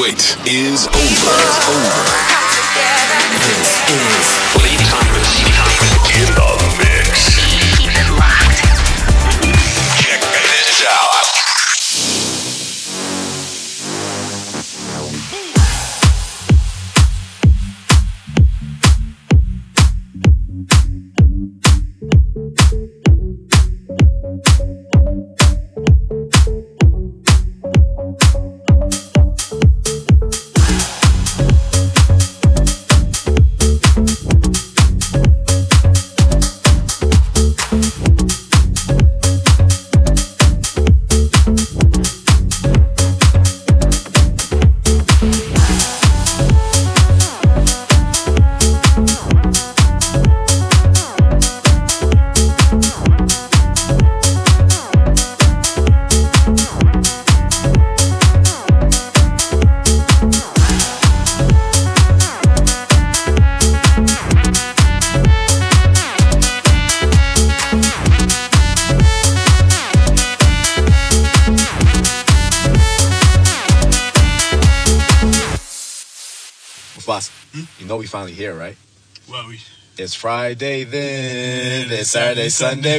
wait is over. Over. This is Friday, then it's Saturday, Sunday.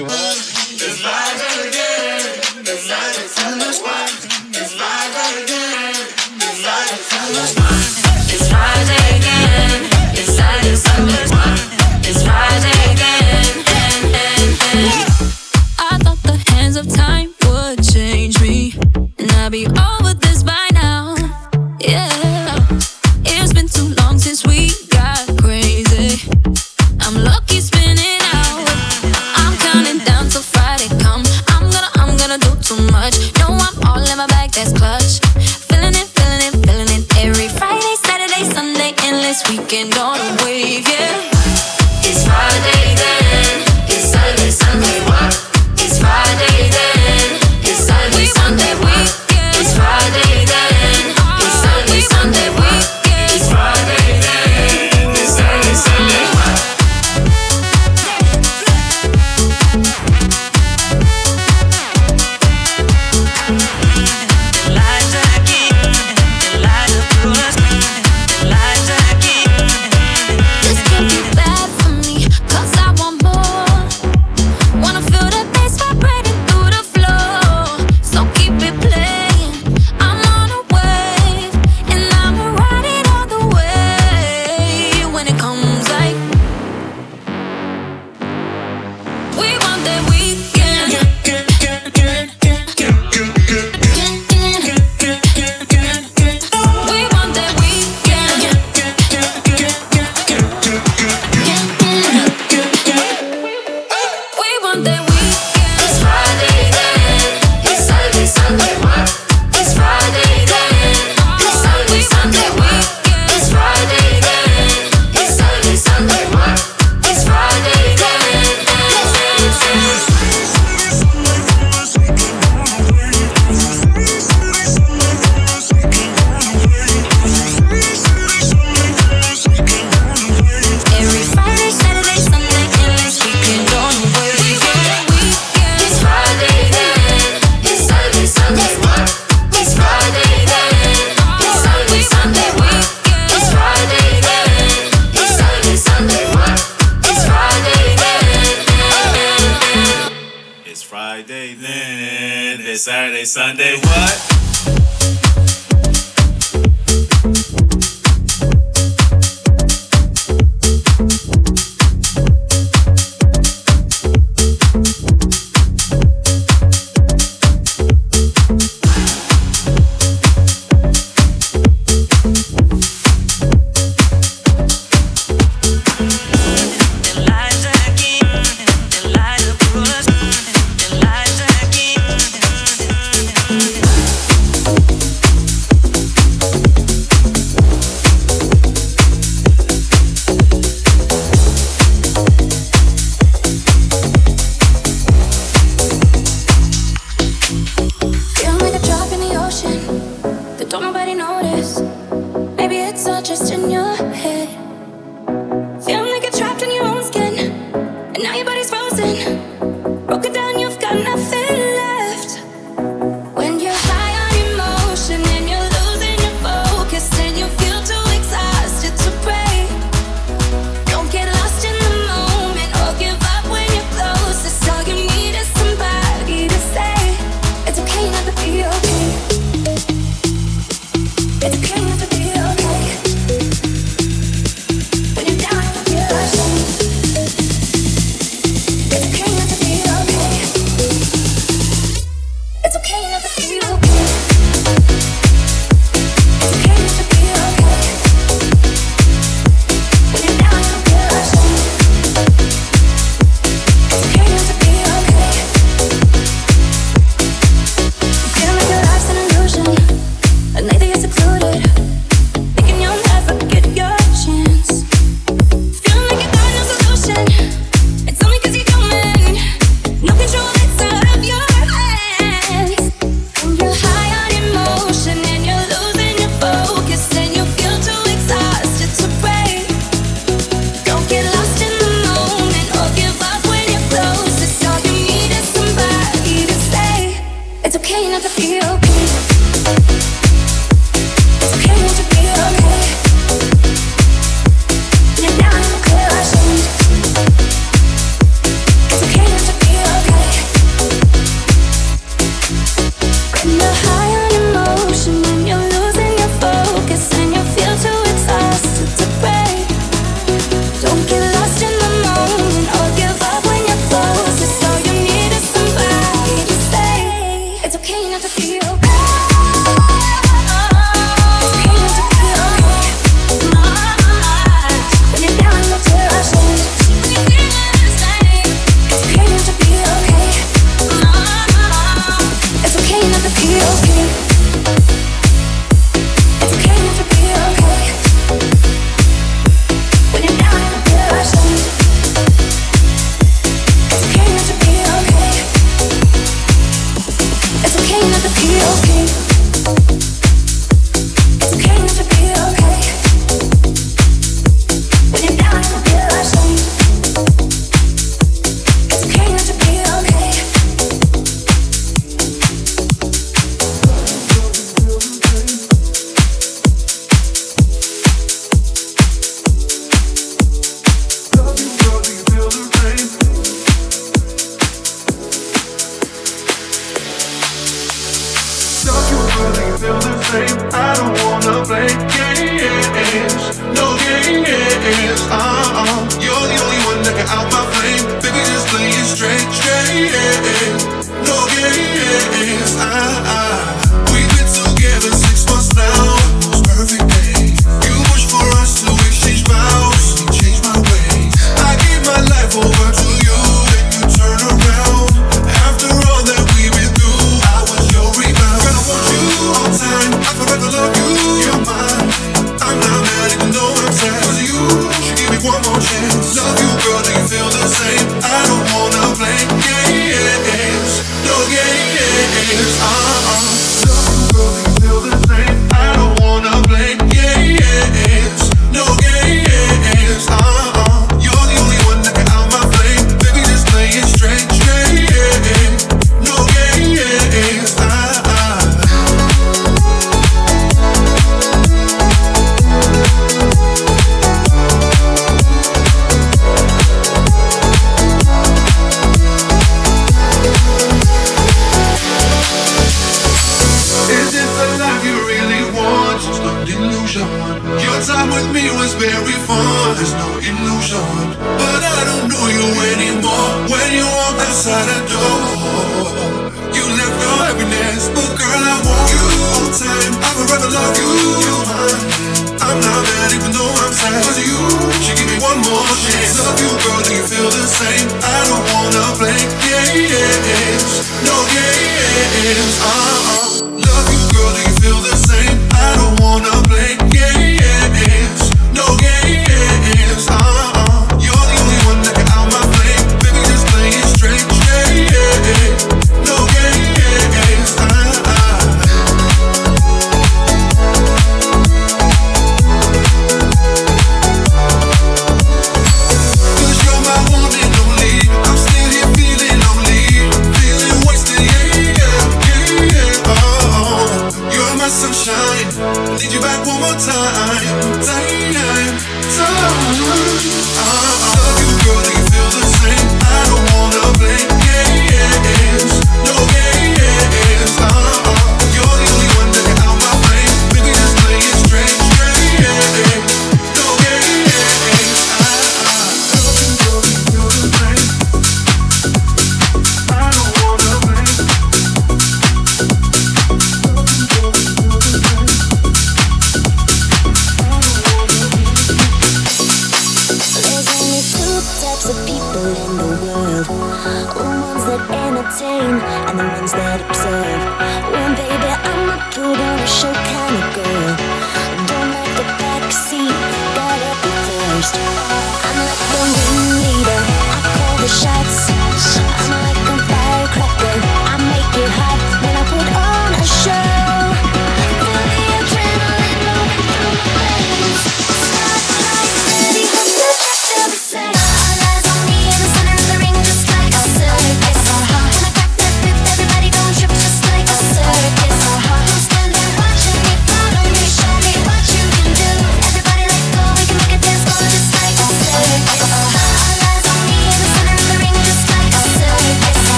All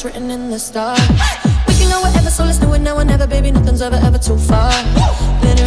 it's written in the stars. We can go wherever, so let's do it now or never, baby. Nothing's ever, ever too far. Glitter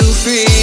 Scream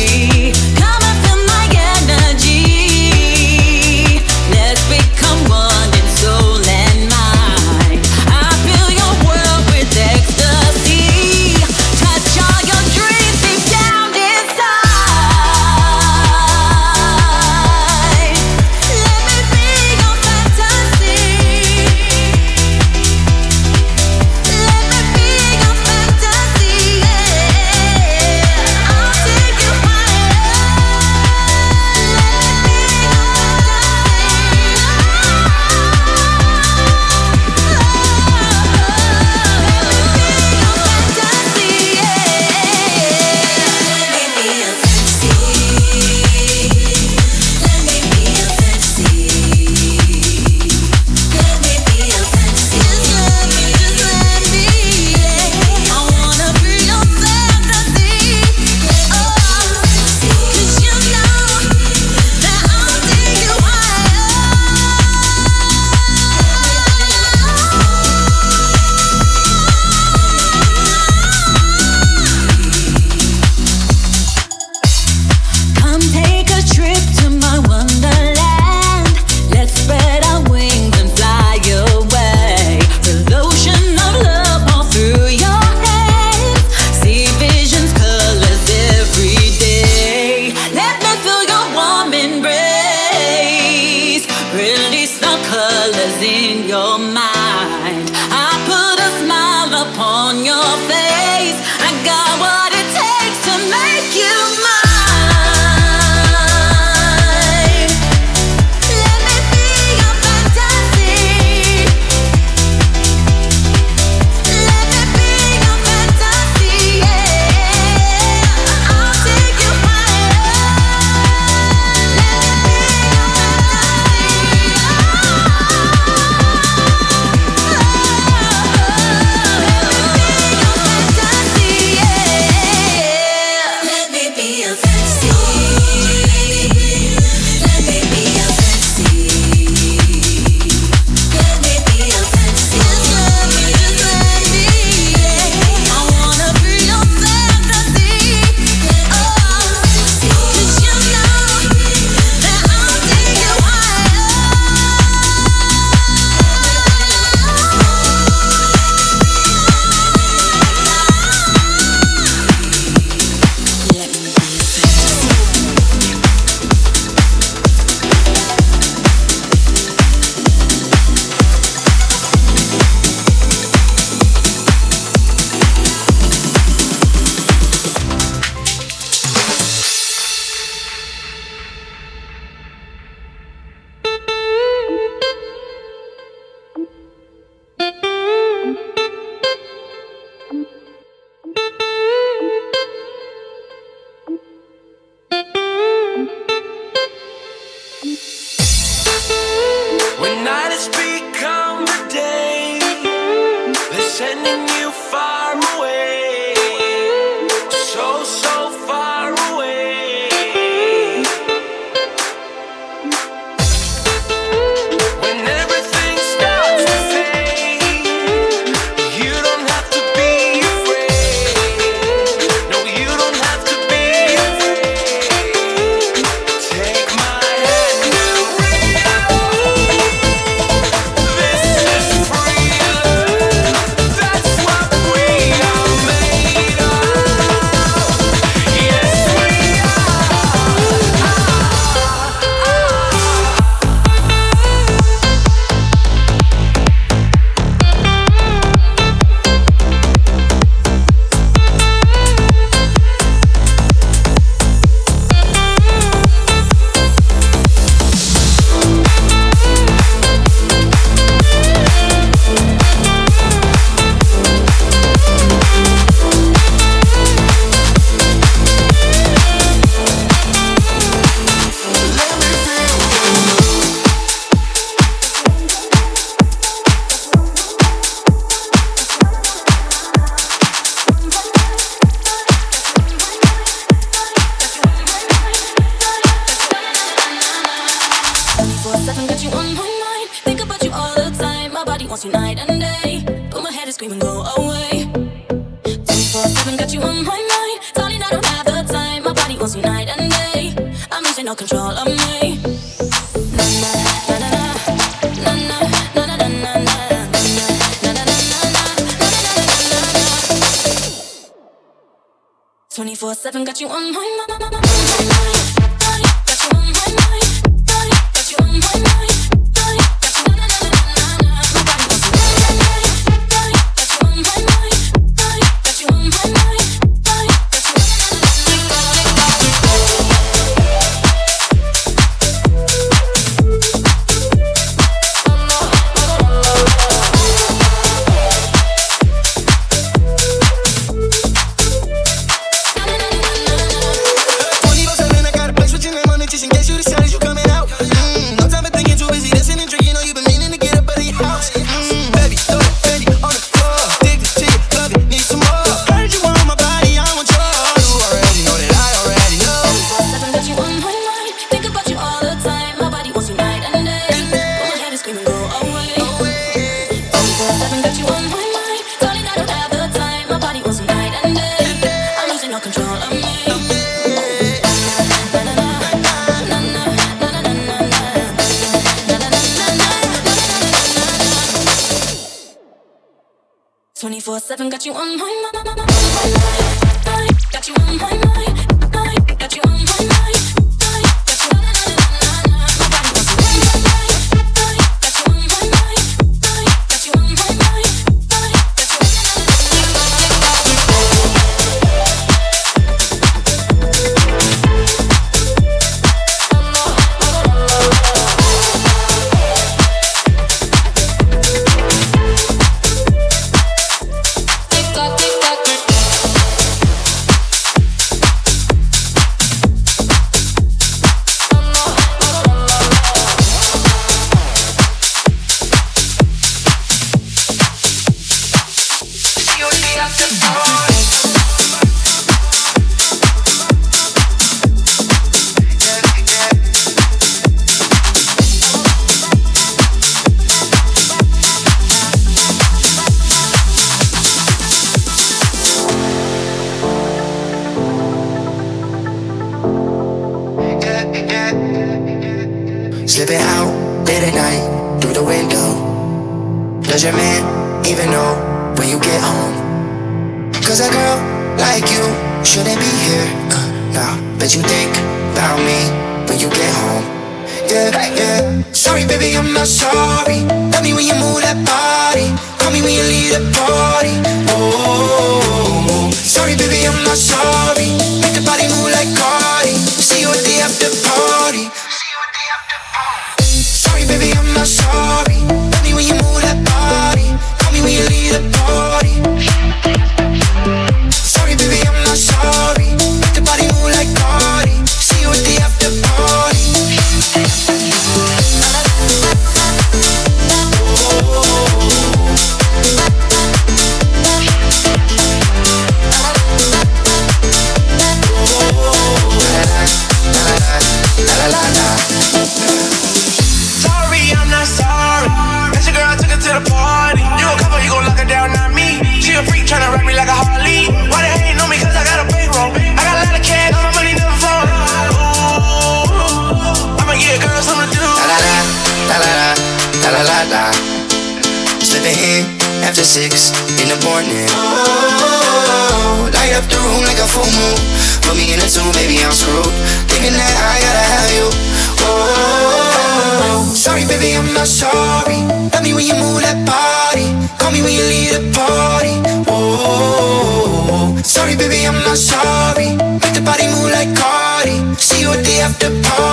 the party.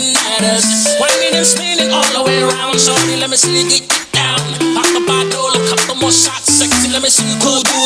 nothing matters. And spinning all the way around. Shorty, let me see you get down. Pop a bottle, a couple more shots. Sexy, let me see you cool, dude.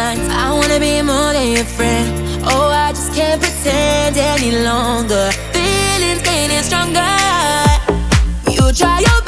I wanna be more than your friend. Oh, I just can't pretend any longer. Feelings getting stronger. You try your best.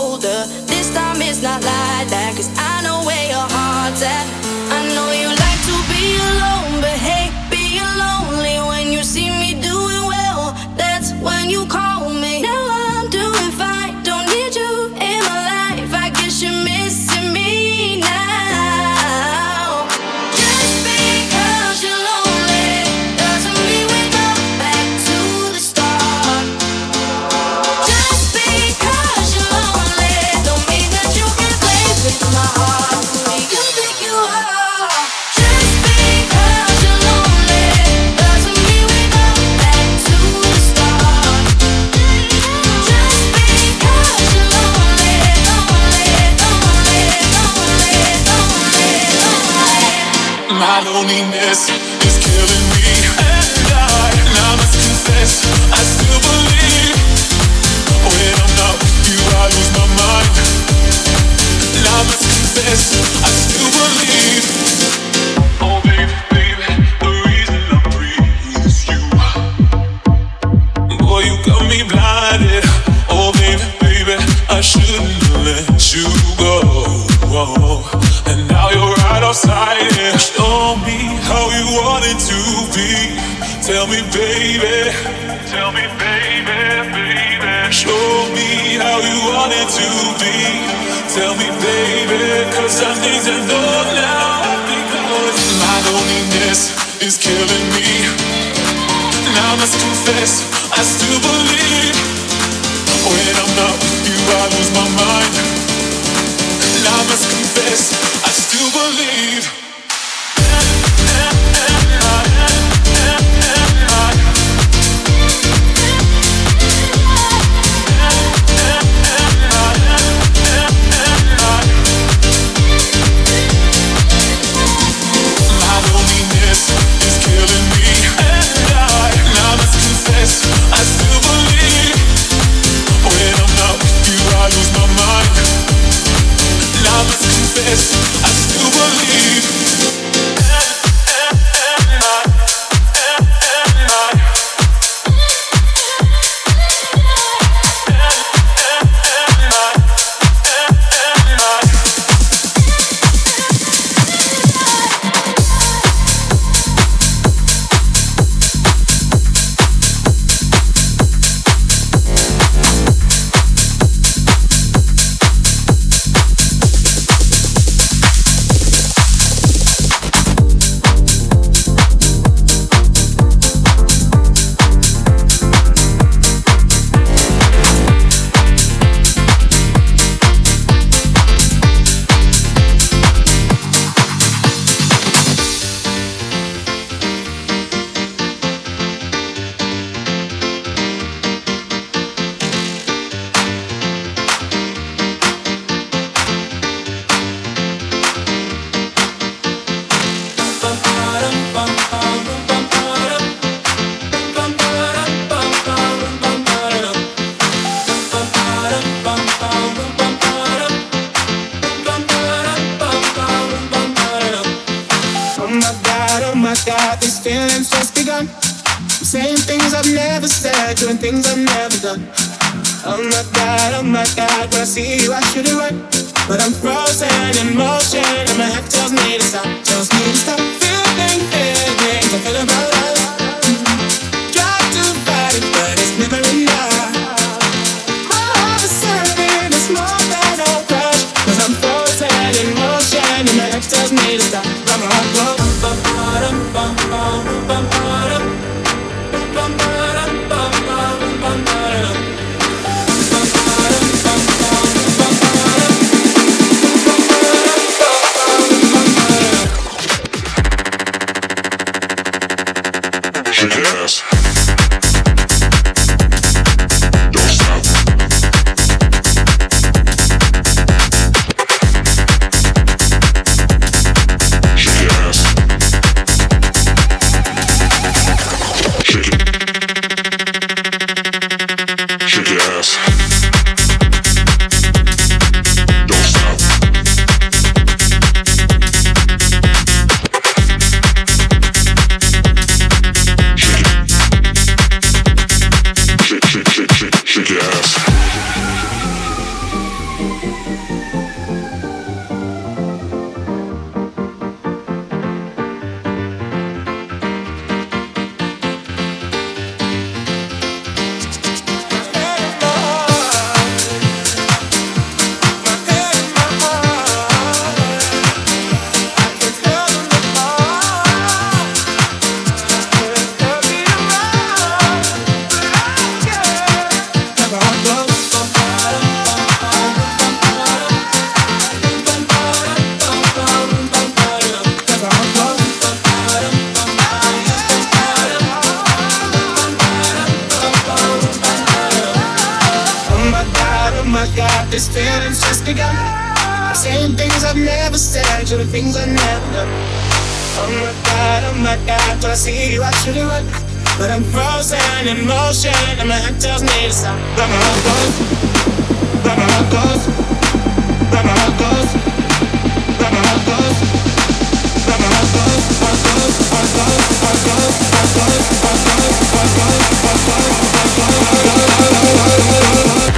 colder. This time it's not like that, cause I know where your heart's at. I know you like to be alone, but hey, being lonely when you see me doing well, that's when you call. loneliness is killing me. And I, I must confess, I still believe. When I'm not with you, I lose my mind. I must confess, I still believe. Oh, baby, baby, the reason I'm is you. Boy, you got me blinded. Oh, baby, baby, I shouldn't let you go outside and show me how you want it to be. Tell me, baby. Tell me, baby, baby. Show me how you want it to be. Tell me, baby, cause some things I know now. Because my loneliness is killing me. Now I must confess, I still believe. When I'm not with you, I lose my mind. Now I must confess to believe. this feeling's just begun. Saying things I've never said, doing things I've never done. Oh my god, oh my god, when I see you, I should do it. But I'm frozen in motion, and my head tells me to stop. But my heart goes, but my heart goes, but my heart goes, but my heart goes, but my heart goes, heart goes, heart goes, heart goes, heart goes, heart goes, heart goes, heart goes, heart goes, heart goes, heart goes, heart goes.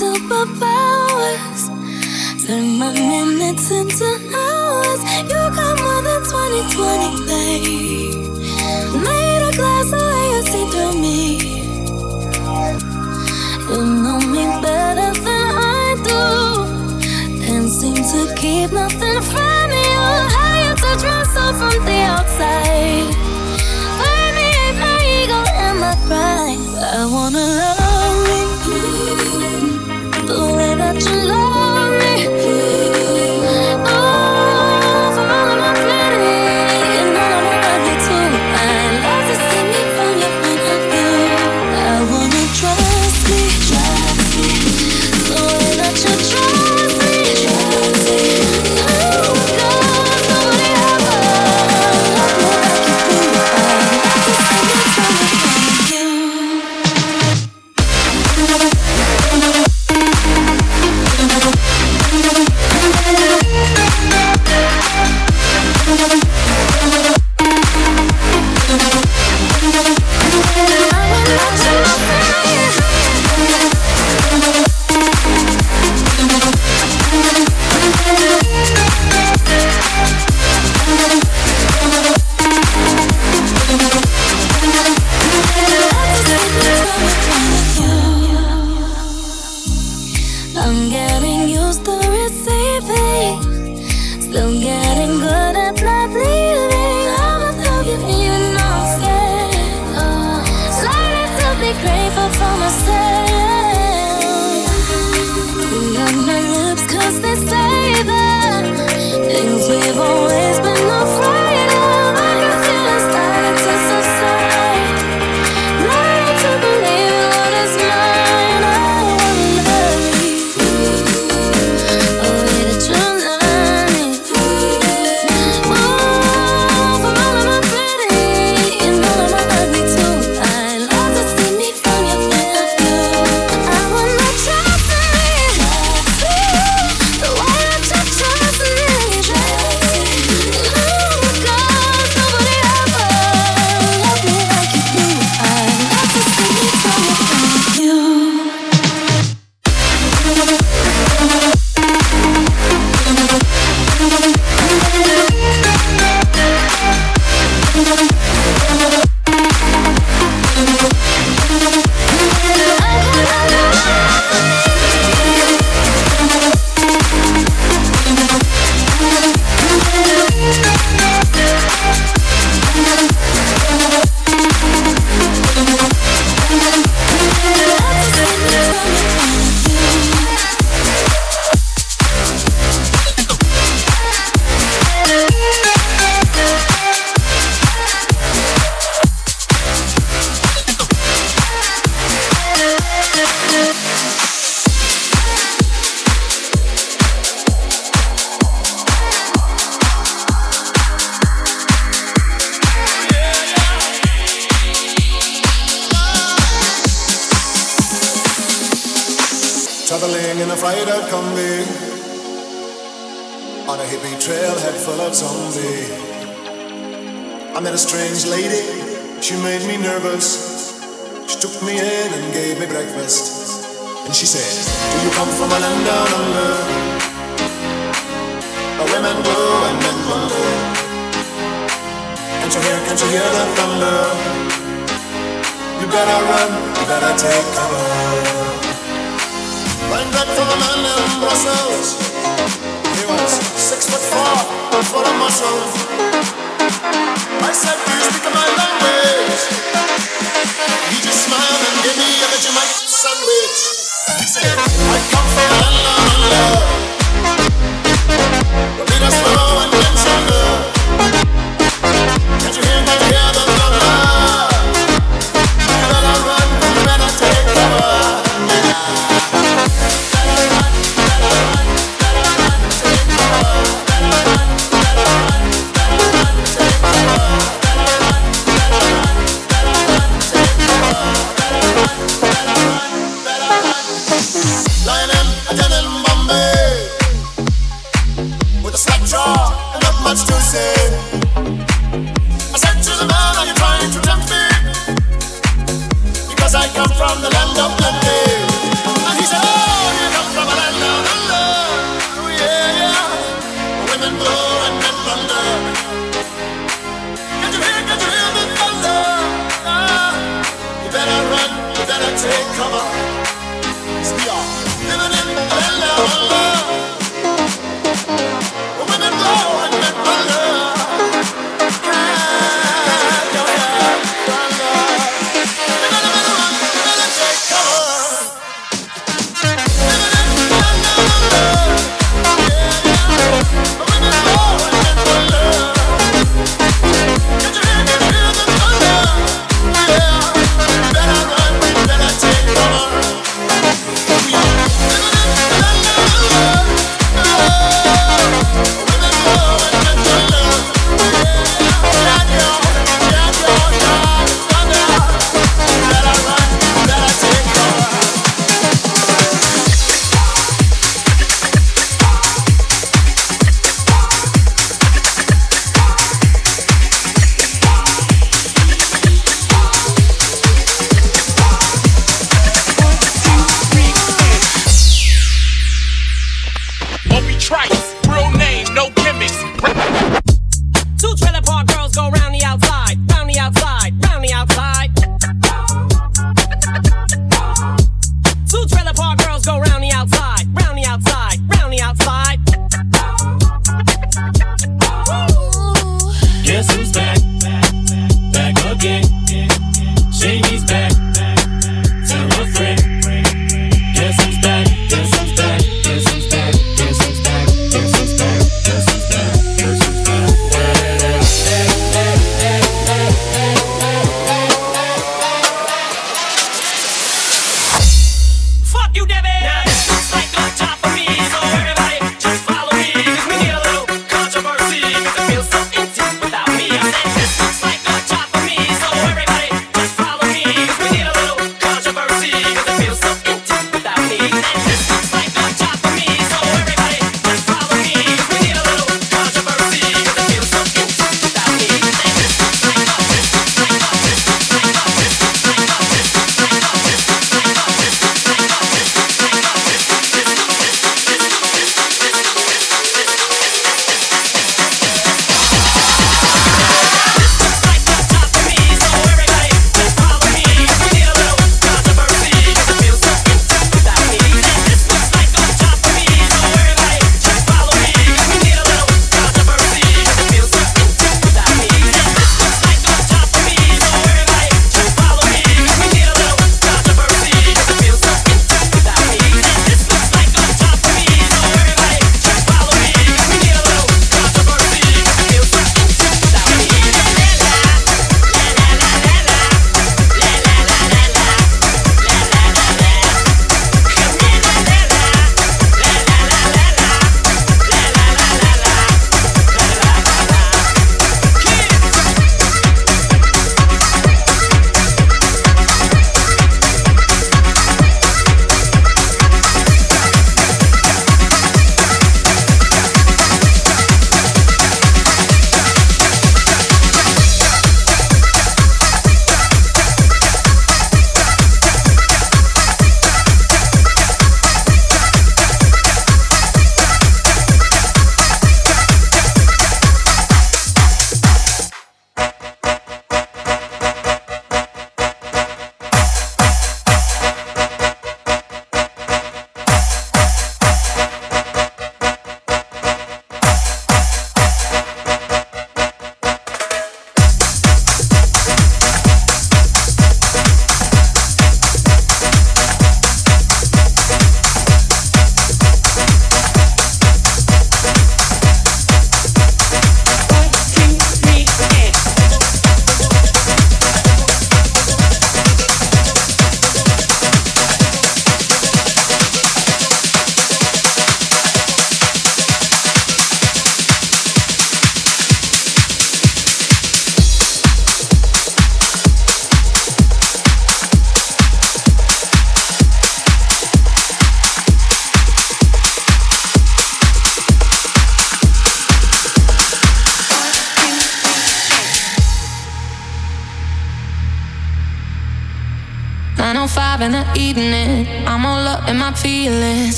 superpowers. Turn my minutes into hours. You got more than 20 20 play. Made a glass away, you see through me. You know me better than I do. And seem to keep nothing from you. How you touch myself from the outside.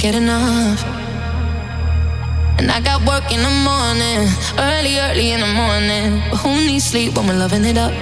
can't get enough. And I got work in the morning, early, early in the morning. But who needs sleep when we're loving it up?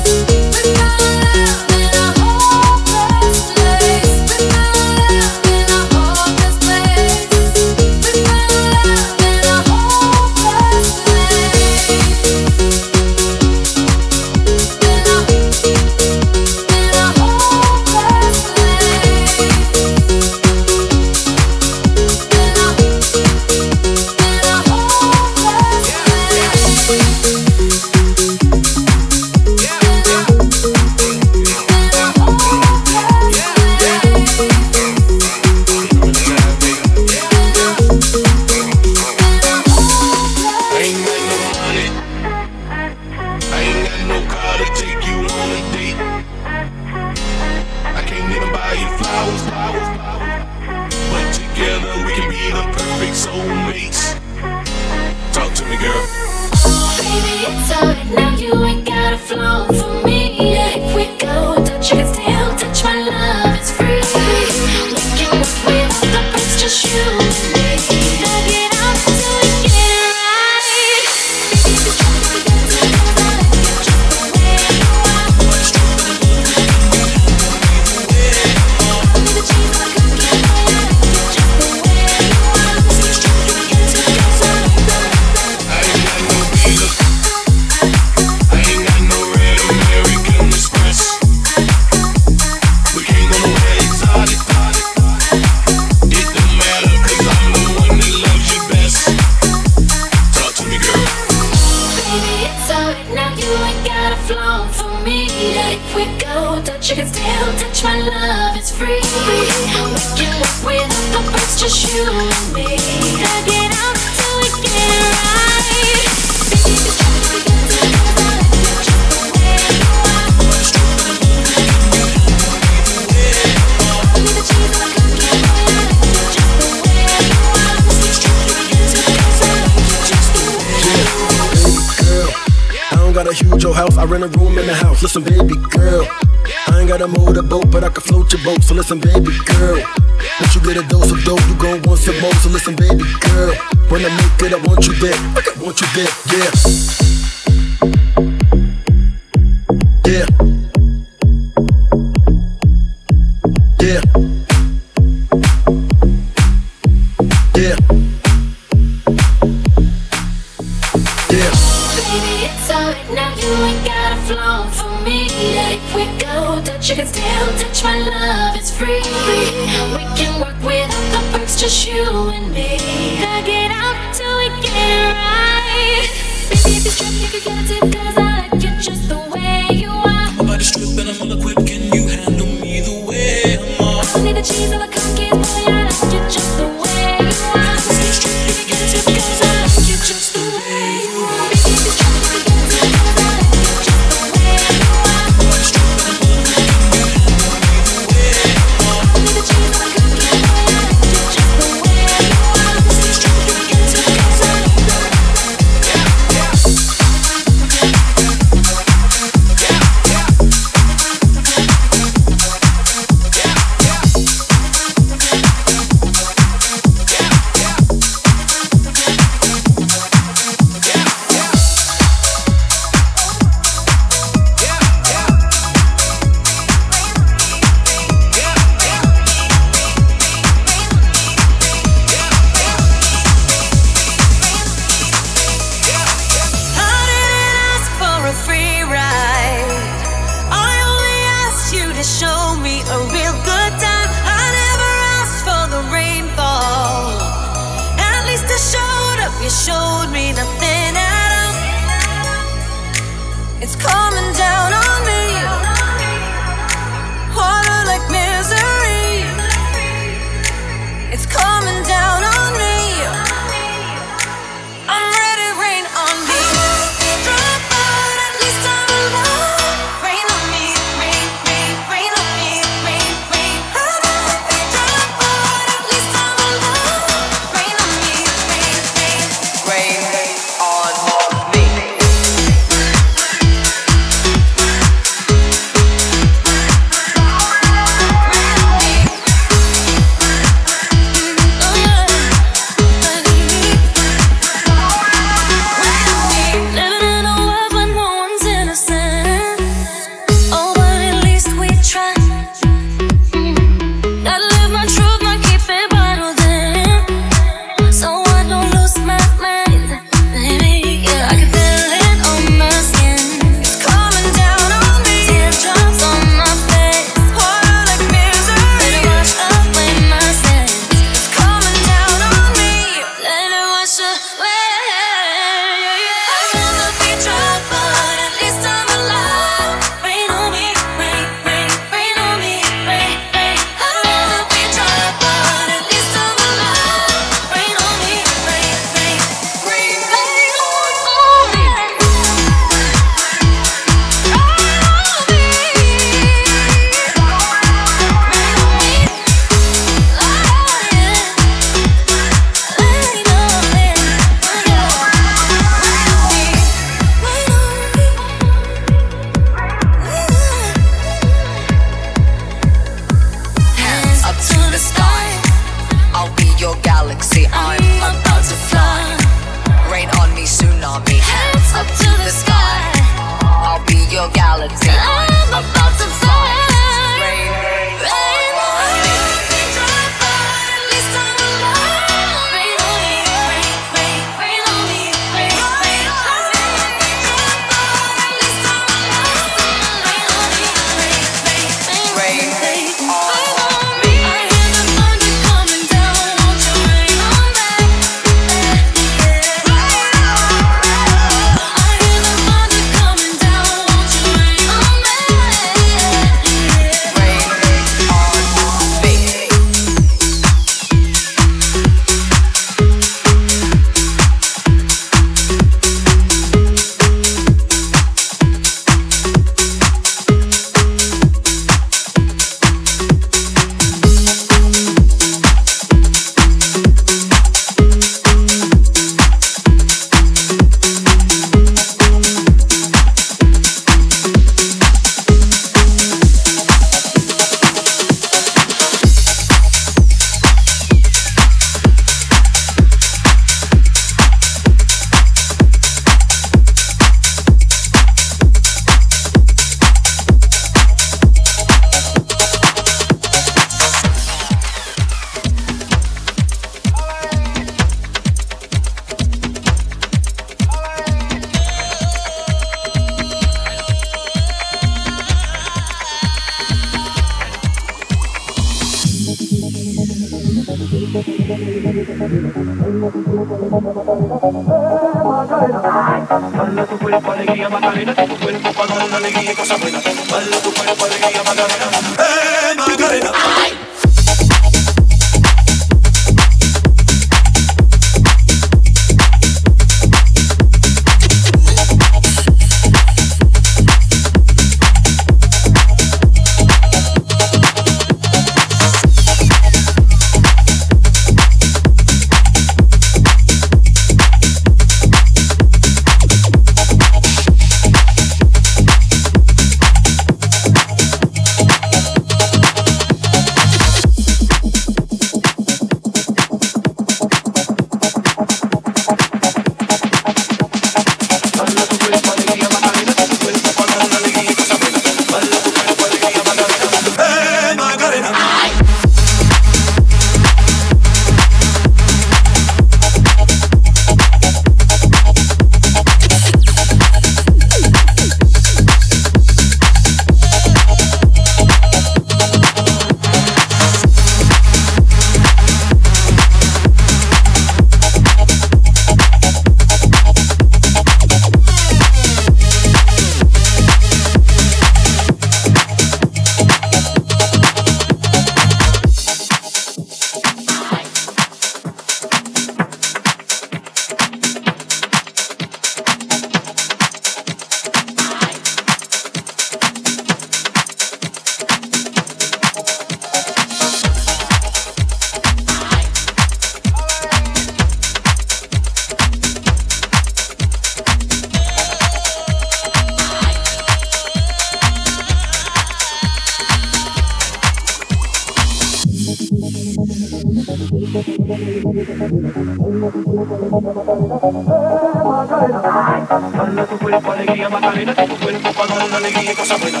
y con